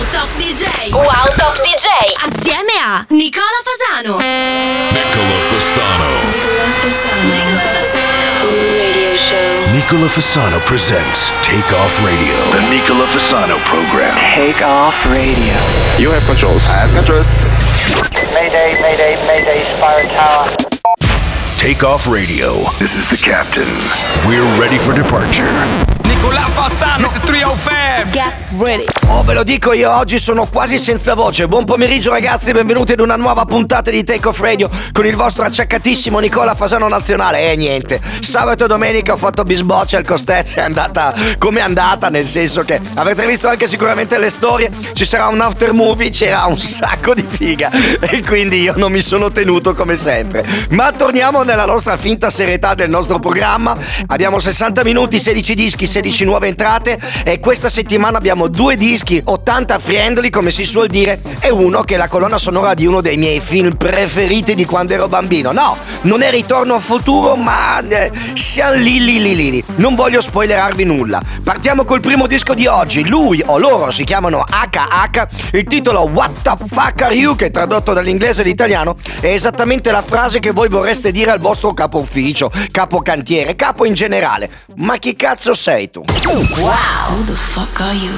Wow Top DJ. Wow Top DJ. Assieme a Nicola Fasano. Nicola Fasano. Nicola Fasano. Radio show. Nicola Fasano presents Take Off Radio. The Nicola Fasano program. Take off radio. You have controls. I have controls. Mayday, mayday, mayday, Spire Tower. Take Off Radio. This is the captain. We're ready for departure. Nicola Fassano, Mr. 305. Get ready. Oh, ve lo dico io, oggi sono quasi senza voce. Buon pomeriggio ragazzi, benvenuti ad una nuova puntata di Take Off Radio con il vostro acciaccatissimo Nicola Fasano Nazionale. E niente, sabato e domenica ho fatto bisboccia, il Costezza è andata come è andata, nel senso che avete visto anche sicuramente le storie, ci sarà un after movie, c'era un sacco di figa e quindi io non mi sono tenuto come sempre. Ma torniamo nella nostra finta serietà del nostro programma. Abbiamo 60 minuti, 16 dischi, 16 nuove entrate e questa settimana abbiamo due dischi, 80 friendly come si suol dire e uno che è la colonna sonora di uno dei miei film preferiti di quando ero bambino. No, non è Ritorno al futuro ma eh, siamo lì lì lì lì. Non voglio spoilerarvi nulla. Partiamo col primo disco di oggi. Lui o loro si chiamano HH. Il titolo What the fuck are you che tradotto dall'inglese all'italiano è esattamente la frase che voi vorreste dire al vostro capo ufficio, capo cantiere, capo in generale. Ma chi cazzo sei tu? Who the fuck are you?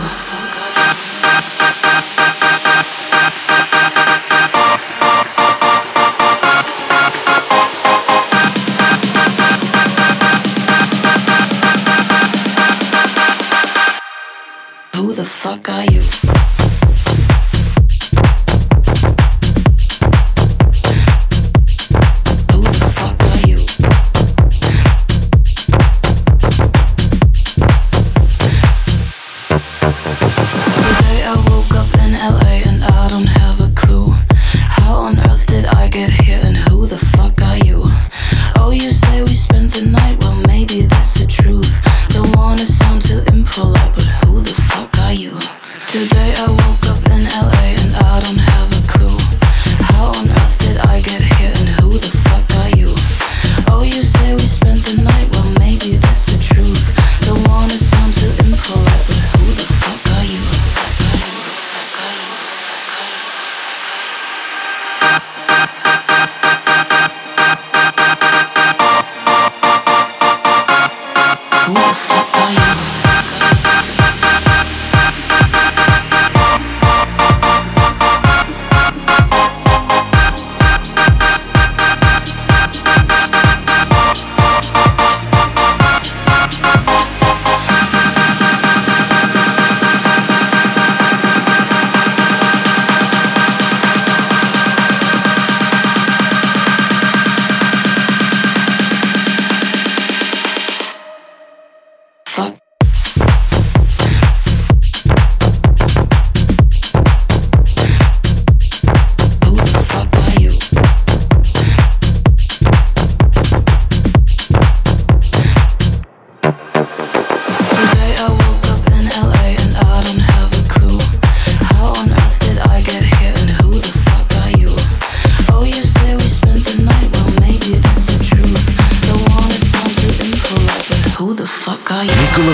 Who the fuck are you? Fuck.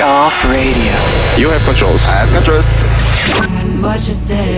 Off Radio. You have controls. I have controls. What you say?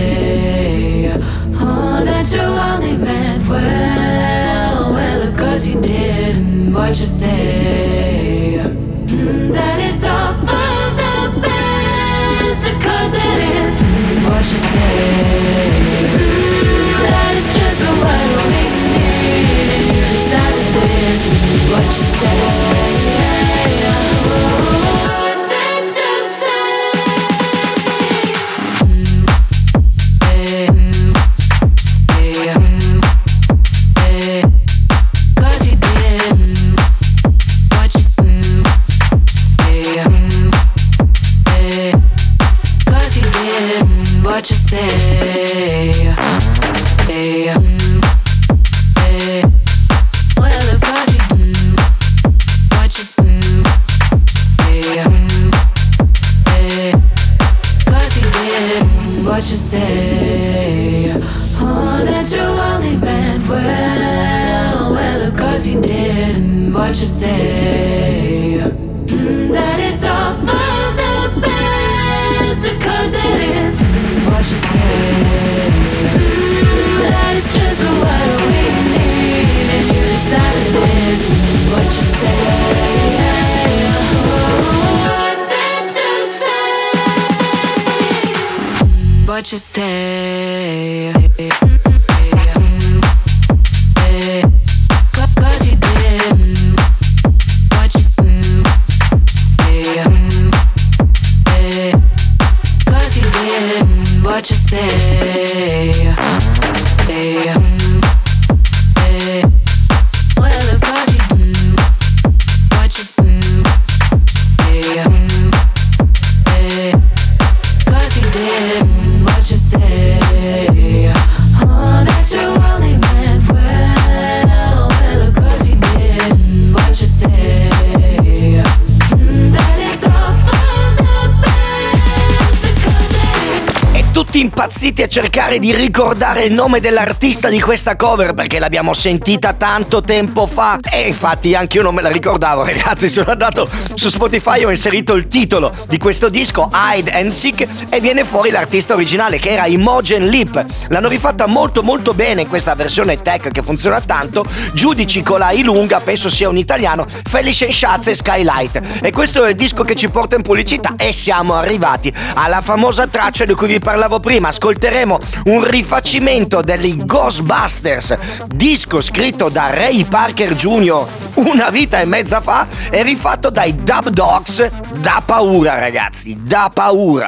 Impazziti a cercare di ricordare il nome dell'artista di questa cover perché l'abbiamo sentita tanto tempo fa. E infatti anche io non me la ricordavo, ragazzi. Sono andato su Spotify, ho inserito il titolo di questo disco, Hide and Seek, e viene fuori l'artista originale che era Imogen Lip. L'hanno rifatta molto molto bene questa versione tech che funziona tanto. Giudici con la I lunga, penso sia un italiano, Felice Schatz e Skylight. E questo è il disco che ci porta in pubblicità e siamo arrivati alla famosa traccia di cui vi parlavo prima. Ascolteremo un rifacimento degli Ghostbusters, disco scritto da Ray Parker Jr. una vita e mezza fa e rifatto dai Dub Dogs. Da paura, ragazzi, da paura.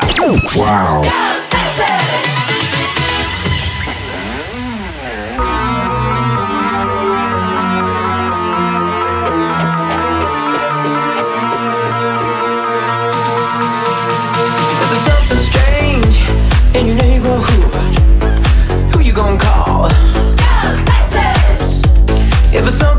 If If it's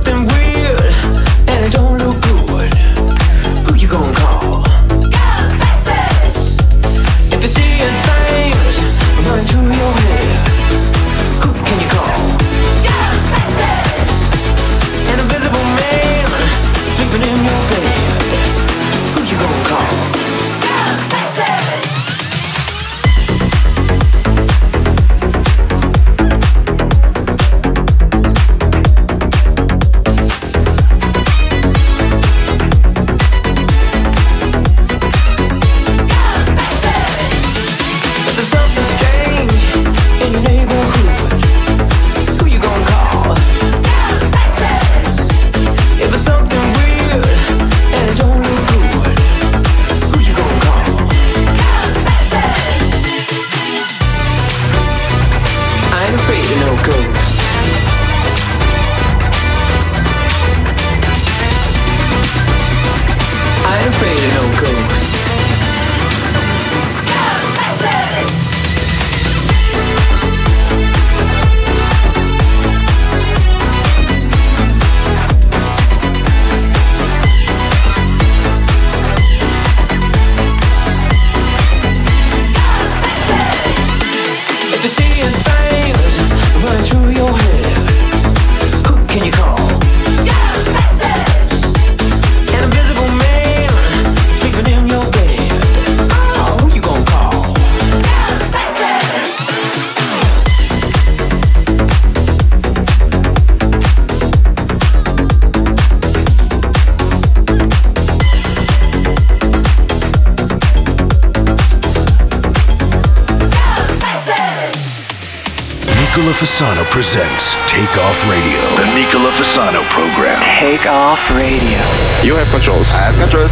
Fasano presents Take Off Radio. The Nicola Fasano program. Take Off Radio. You have controls. I have controls.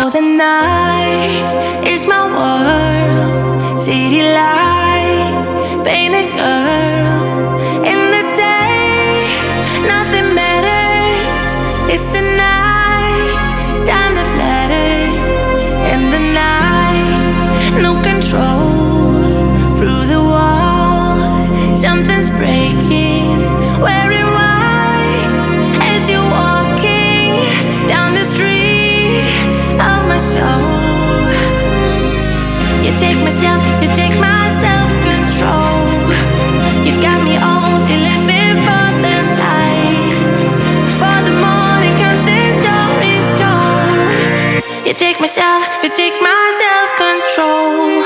Oh, the night is my world. City lights. so You take myself, you take my self-control. You got me only living for the night. For the morning comes the You take myself, you take my self-control.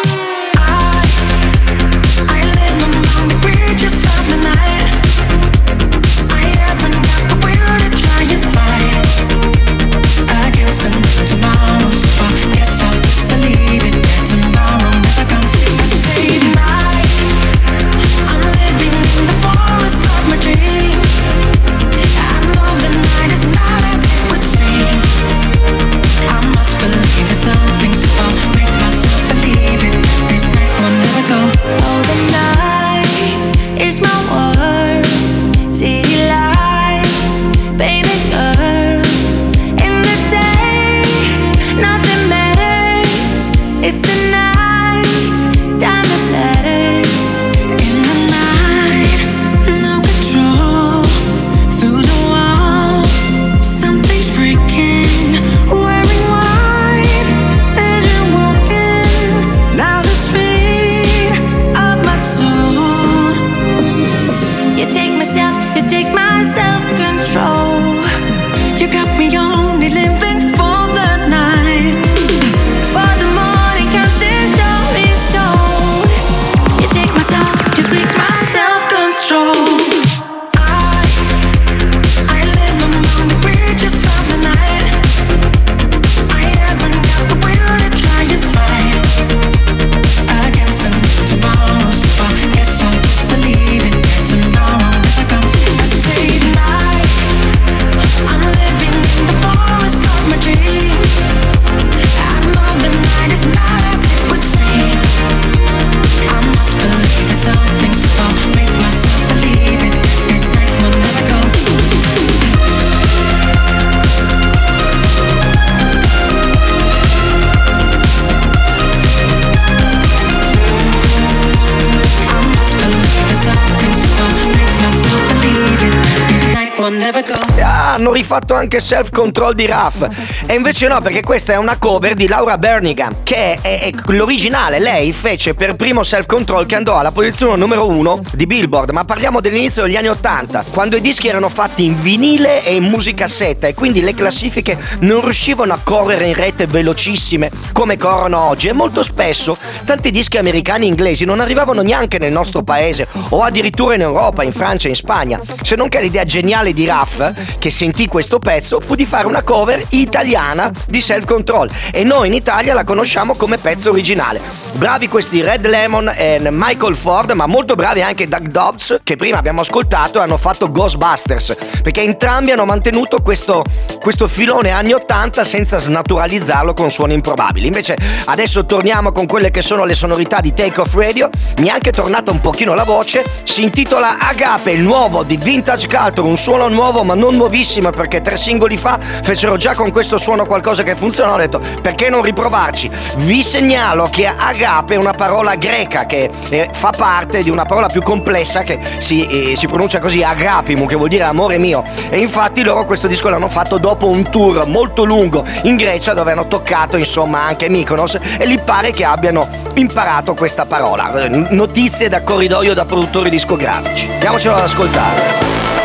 fatto anche Self Control di Raf. E invece no, perché questa è una cover di Laura Bernigan, che è, è l'originale. Lei fece per primo Self Control che andò alla posizione numero uno di Billboard, ma parliamo dell'inizio degli anni 80, quando i dischi erano fatti in vinile e in musicassetta e quindi le classifiche non riuscivano a correre in rete velocissime come corrono oggi e molto spesso tanti dischi americani e inglesi non arrivavano neanche nel nostro paese o addirittura in Europa, in Francia, in Spagna, se non che l'idea geniale di Raf, che sentì questo pezzo fu di fare una cover italiana di Self Control e noi in Italia la conosciamo come pezzo originale. Bravi questi Red Lemon e Michael Ford, ma molto bravi anche Doug Dobbs che prima abbiamo ascoltato e hanno fatto Ghostbusters, perché entrambi hanno mantenuto questo, questo filone anni 80 senza snaturalizzarlo con suoni improbabili. Invece adesso torniamo con quelle che sono le sonorità di Take Off Radio, mi è anche tornata un pochino la voce, si intitola Agape, il nuovo di Vintage Culture, un suono nuovo ma non nuovissimo perché tre singoli fa fecero già con questo suono qualcosa che funzionò, ho detto perché non riprovarci? Vi segnalo che agape è una parola greca che eh, fa parte di una parola più complessa che si, eh, si pronuncia così agapimu, che vuol dire amore mio. E infatti loro questo disco l'hanno fatto dopo un tour molto lungo in Grecia dove hanno toccato insomma anche Mykonos e lì pare che abbiano imparato questa parola. Notizie da corridoio da produttori discografici. Andiamocelo ad ascoltare.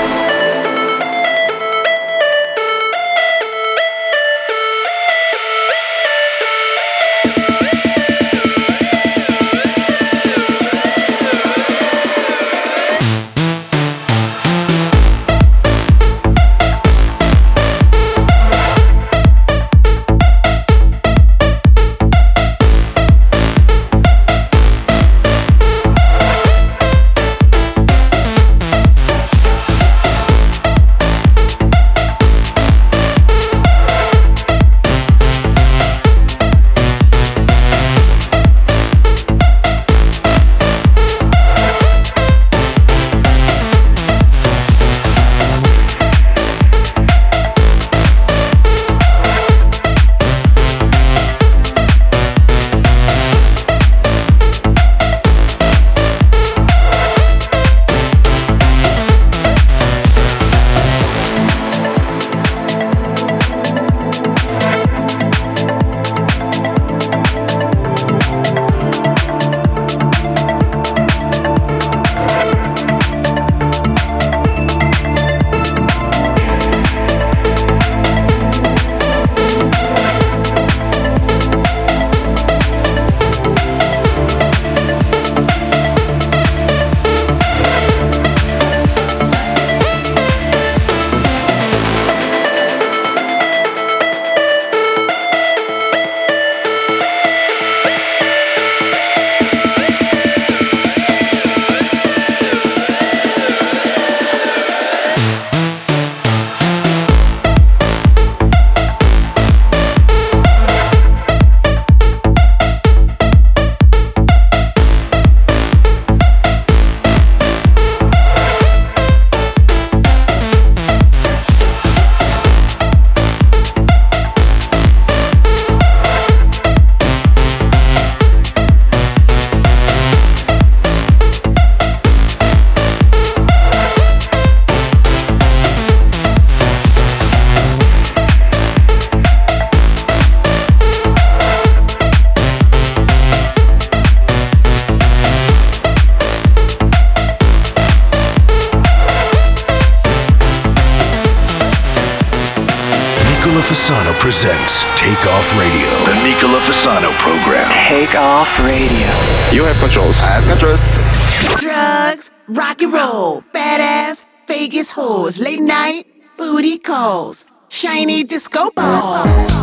Program. Off radio. You have controls. I have controls. Drugs, rock and roll, badass, Vegas whores, late night, booty calls, shiny disco balls.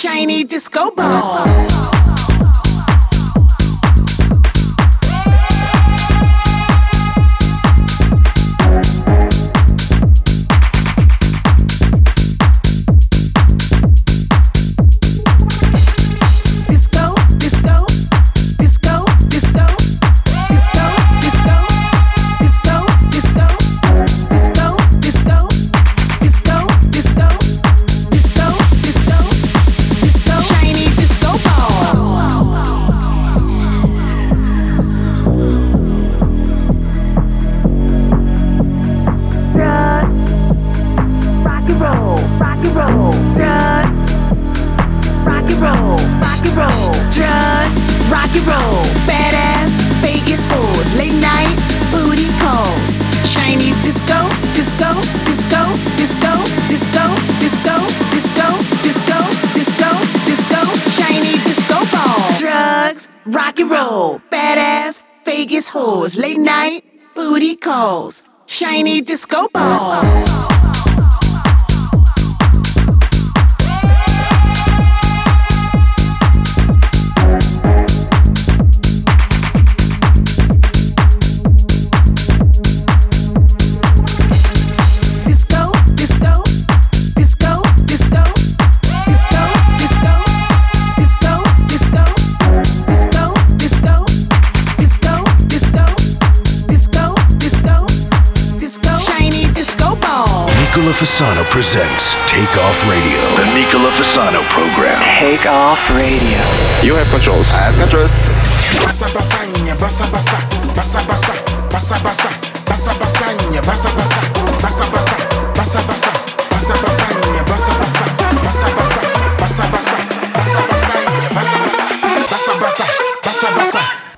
shiny disco ball. Fasano presents Take Off Radio. The Nicola Fasano program. Take off radio. You have controls. I have controls. Basa basanya, basa basa, basa basa, basa basa, basa basanya, basa basa, basa basa, basa basa, basa basanya, basa basa, basa basa, basa basa, basa basanya, basa basa, basa basa, basa basa. Basa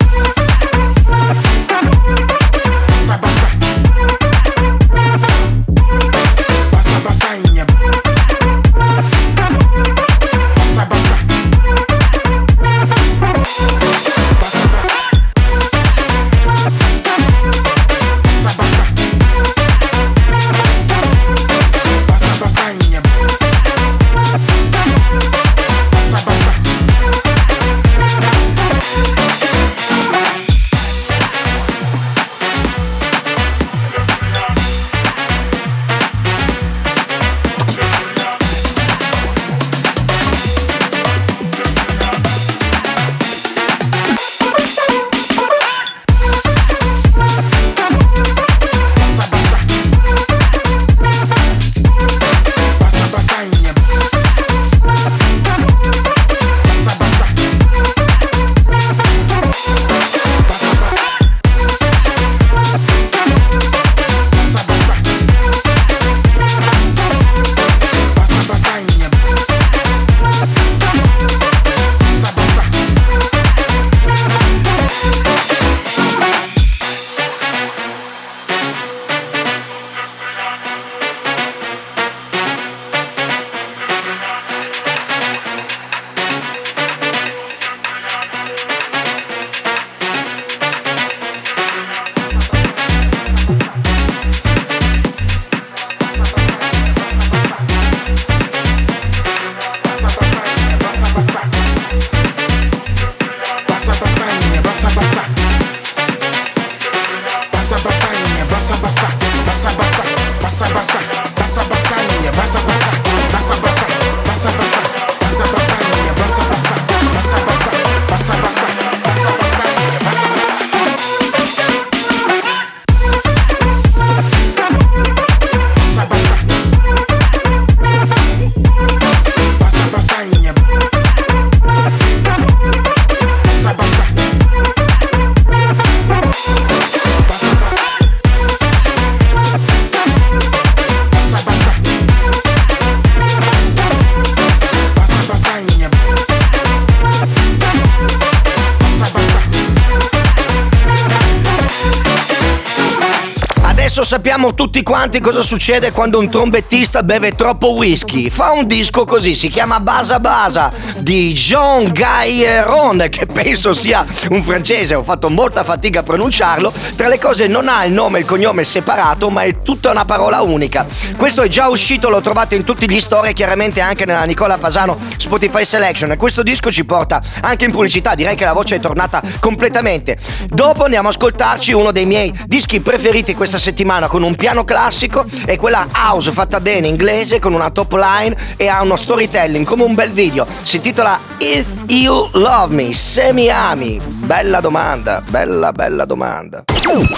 estamos tutti quanti cosa succede quando un trombettista beve troppo whisky. Fa un disco così, si chiama Basa Basa di Jean Gairon, che penso sia un francese, ho fatto molta fatica a pronunciarlo. Tra le cose non ha il nome e il cognome separato, ma è tutta una parola unica. Questo è già uscito, lo trovate in tutti gli store chiaramente anche nella Nicola Fasano Spotify Selection. E questo disco ci porta anche in pubblicità, direi che la voce è tornata completamente. Dopo andiamo ad ascoltarci uno dei miei dischi preferiti questa settimana con un piano classico e quella house fatta bene inglese con una top line e ha uno storytelling come un bel video. Si intitola If You Love Me, se mi ami. Bella domanda, bella bella domanda.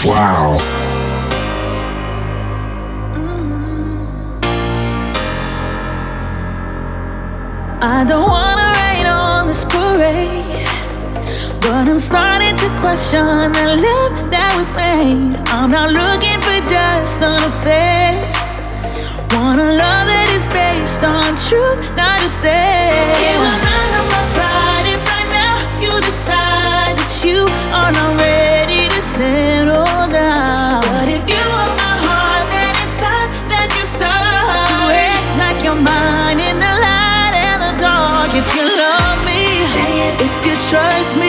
Wow. I don't wanna rain on this parade, But I'm starting to question the love that was made. I'm not looking for just an affair. Want a love that is based on truth, not a stare. You are not on my pride. If right now you decide that you are not ready to say. Fasano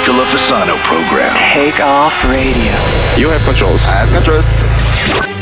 Nicola Fasano program. Take Off Radio. You have controls. I have controls.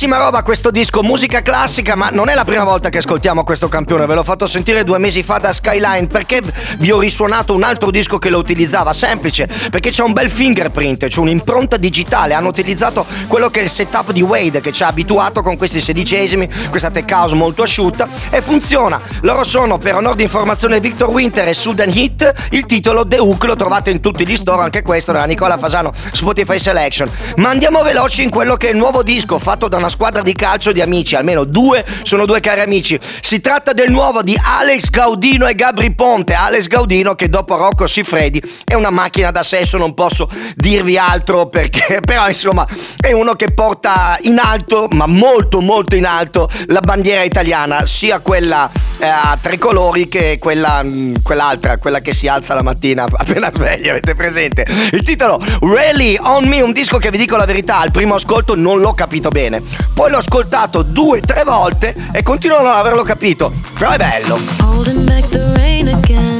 Tantissima roba questo disco, musica classica, ma non è la prima volta che ascoltiamo questo campione, ve l'ho fatto sentire due mesi fa da Skyline, perché vi ho risuonato un altro disco che lo utilizzava? Semplice, perché c'è un bel fingerprint, c'è un'impronta digitale, hanno utilizzato quello che è il setup di Wade che ci ha abituato con questi sedicesimi, questa tech house molto asciutta e funziona. Loro sono per onor di informazione Victor Winter e Sudan Hit, il titolo The Hook lo trovate in tutti gli store, anche questo della Nicola Fasano Spotify Selection. Ma andiamo veloci in quello che è il nuovo disco fatto da una squadra di calcio di amici, almeno due sono due cari amici. Si tratta del nuovo di Alex Gaudino e Gabri Ponte. Alex Gaudino che dopo Rocco Siffredi è una macchina da sesso, non posso dirvi altro perché però insomma è uno che porta in alto, ma molto molto in alto la bandiera italiana, sia quella eh, a tre colori che quella, mm, quell'altra, quella che si alza la mattina appena svegli, avete presente? Il titolo Really On Me, un disco che vi dico la verità, al primo ascolto non l'ho capito bene. Poi l'ho ascoltato due, tre volte e continuo a non averlo capito. Però è bello. Holding back the rain again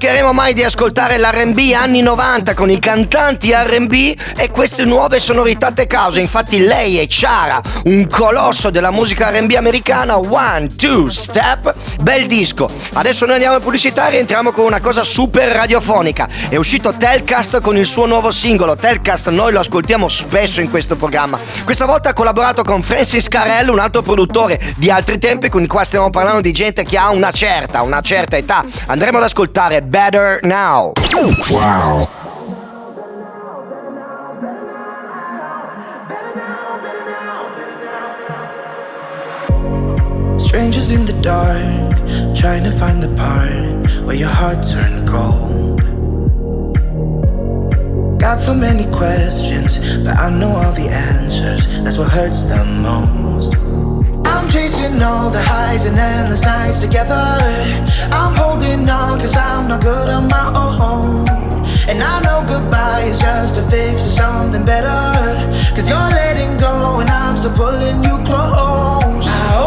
Stancheremo mai di ascoltare l'RB anni 90 con i cantanti RB e queste nuove sonorità tech house. Infatti lei è Ciara, un colosso della musica RB americana. One, two, step. Bel disco. Adesso noi andiamo in pubblicità e rientriamo con una cosa super radiofonica. È uscito Telcast con il suo nuovo singolo. Telcast noi lo ascoltiamo spesso in questo programma. Questa volta ha collaborato con Francis Carell, un altro produttore di altri tempi, quindi qua stiamo parlando di gente che ha una certa, una certa età. Andremo ad ascoltare Better Now. Wow. Strangers in the dark, trying to find the part where your heart turned cold. Got so many questions, but I know all the answers. That's what hurts the most. I'm chasing all the highs and endless nights together. I'm holding on cause I'm not good on my own. And I know goodbye is just a fix for something better. Cause you're letting go and I'm still pulling you close.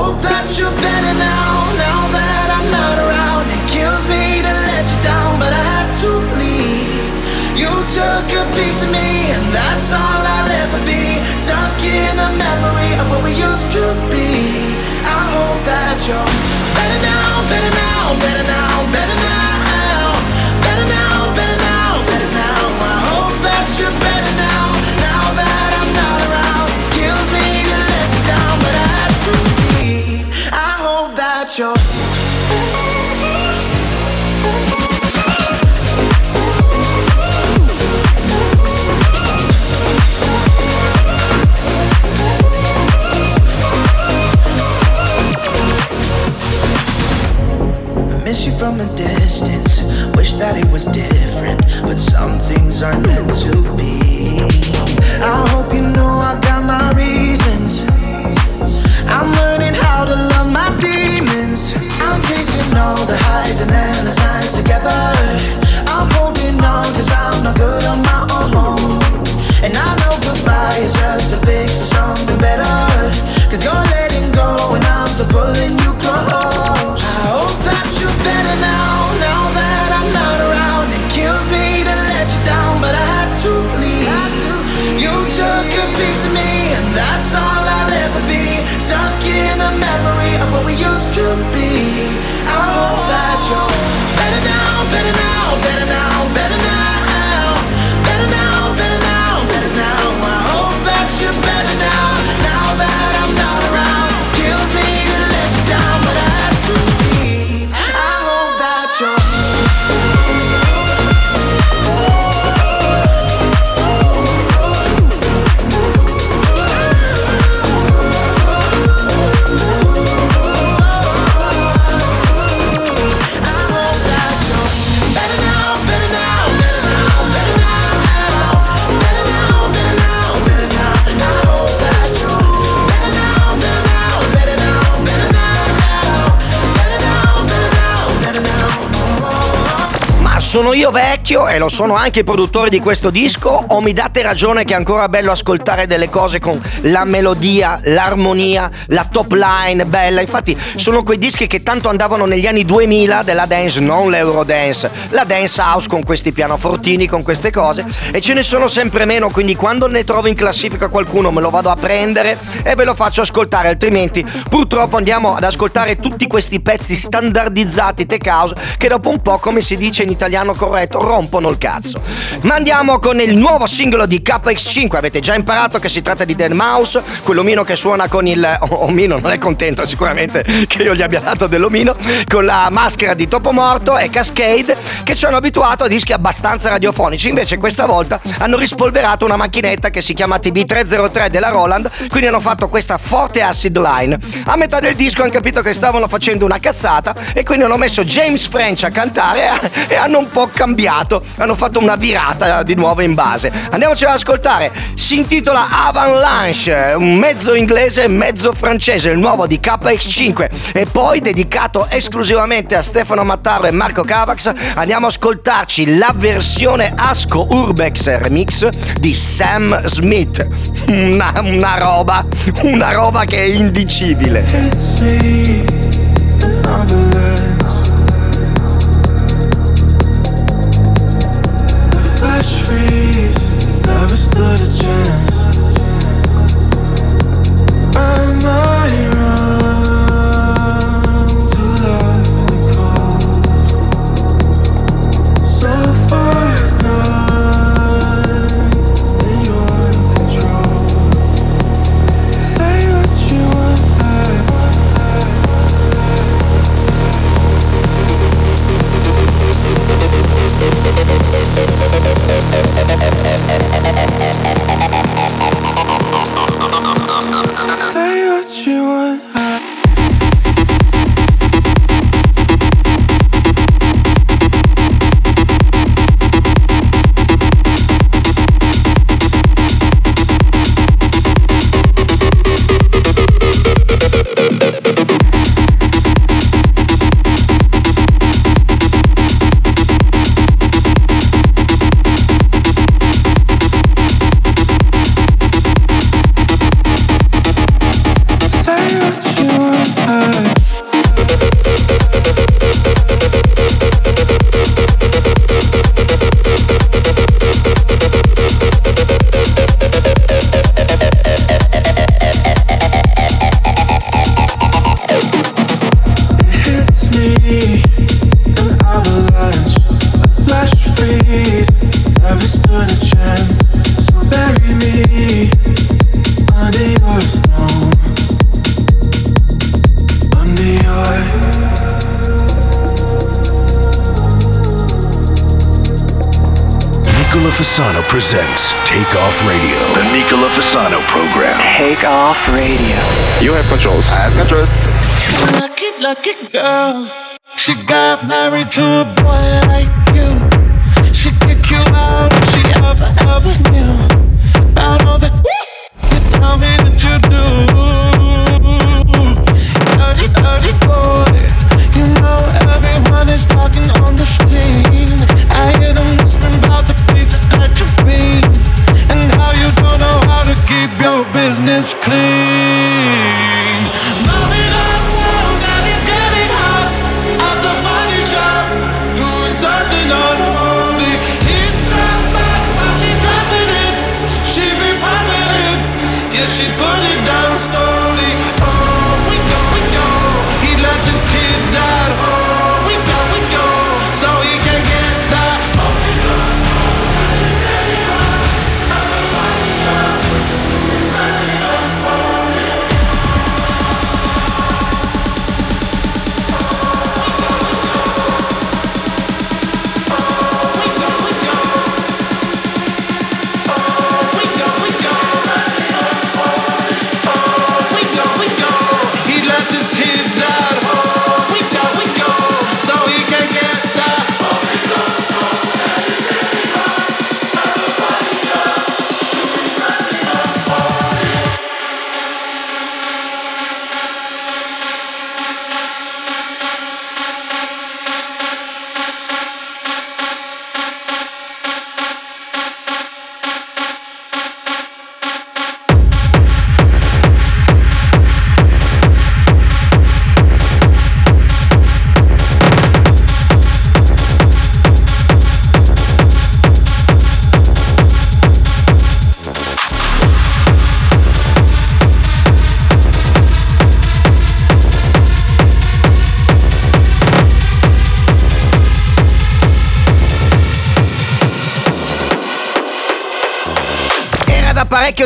I hope that you're better now, now that I'm not around. It kills me to let you down, but I had to leave. You took a piece of me, and that's all I'll ever be. Stuck in a memory of what we used to be. I hope that you're better now, better now, better now, better miss you from a distance. Wish that it was different, but some things aren't meant to be. I hope you know I got my reasons. Io vecchio e lo sono anche i produttori di questo disco o mi date ragione che è ancora bello ascoltare delle cose con la melodia, l'armonia, la top line bella? Infatti sono quei dischi che tanto andavano negli anni 2000 della dance, non l'Eurodance, la dance house con questi pianofortini, con queste cose e ce ne sono sempre meno, quindi quando ne trovo in classifica qualcuno me lo vado a prendere e ve lo faccio ascoltare, altrimenti purtroppo andiamo ad ascoltare tutti questi pezzi standardizzati tech house che dopo un po', come si dice in italiano corretto, rompono il cazzo. Ma andiamo con il nuovo singolo di KX5, avete già imparato che si tratta di Dead Mouse, quell'omino che suona con il... Oh, omino non è contento sicuramente che io gli abbia dato dell'omino, con la maschera di Topo Morto e Cascade che ci hanno abituato a dischi abbastanza radiofonici, invece questa volta hanno rispolverato una macchinetta che si chiama TB303 della Roland, quindi hanno fatto questa forte acid line. A metà del disco hanno capito che stavano facendo una cazzata e quindi hanno messo James French a cantare e hanno un po' cambiato, hanno fatto una virata di nuovo in base. Andiamoci ad ascoltare, si intitola Avalanche, un mezzo inglese mezzo francese, il nuovo di KX5 e poi dedicato esclusivamente a Stefano Mattaro e Marco Cavax andiamo ad ascoltarci la versione Asco Urbex remix di Sam Smith. Una, una roba, una roba che è indicibile. flash freeze, never stood a chance. Take off radio. You have controls. I have controls. Lucky, lucky girl. She got married to a boy like you. She kick you out if she ever, ever knew about all the you tell me that you do. Dirty, dirty boy. You know everyone is talking on the scene. I hear them whispering about the places that you've been and how you don't know how to keep your business clean.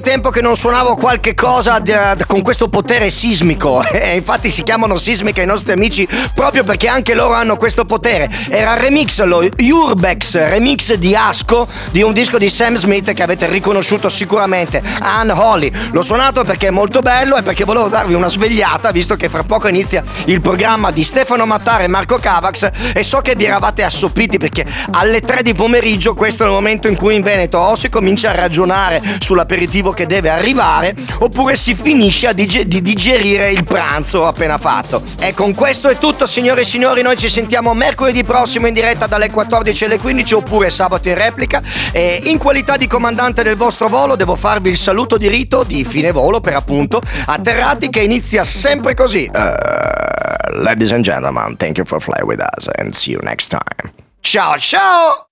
Tempo che non suonavo qualche cosa con questo potere sismico. E infatti si chiamano sismica i nostri amici proprio perché anche loro hanno questo potere. Era il remix, lo Urbex remix di Asco di un disco di Sam Smith che avete riconosciuto sicuramente, Anne Holly. L'ho suonato perché è molto bello e perché volevo darvi una svegliata, visto che fra poco inizia il programma di Stefano Mattare e Marco Cavax e so che vi eravate assopiti perché alle 3 di pomeriggio questo è il momento in cui in Veneto o si comincia a ragionare sull'aperitivo che deve arrivare oppure si finisce a dige- di digerire il pranzo appena fatto. E con questo è tutto signore e signori, noi ci sentiamo mercoledì prossimo in diretta dalle 14 alle 15 oppure sabato in replica e in qualità di comandante del vostro volo devo farvi il saluto di rito di fine volo per appunto atterrati che inizia sempre così. Uh, ladies and gentlemen, thank you for flying with us and see you next time. Ciao ciao!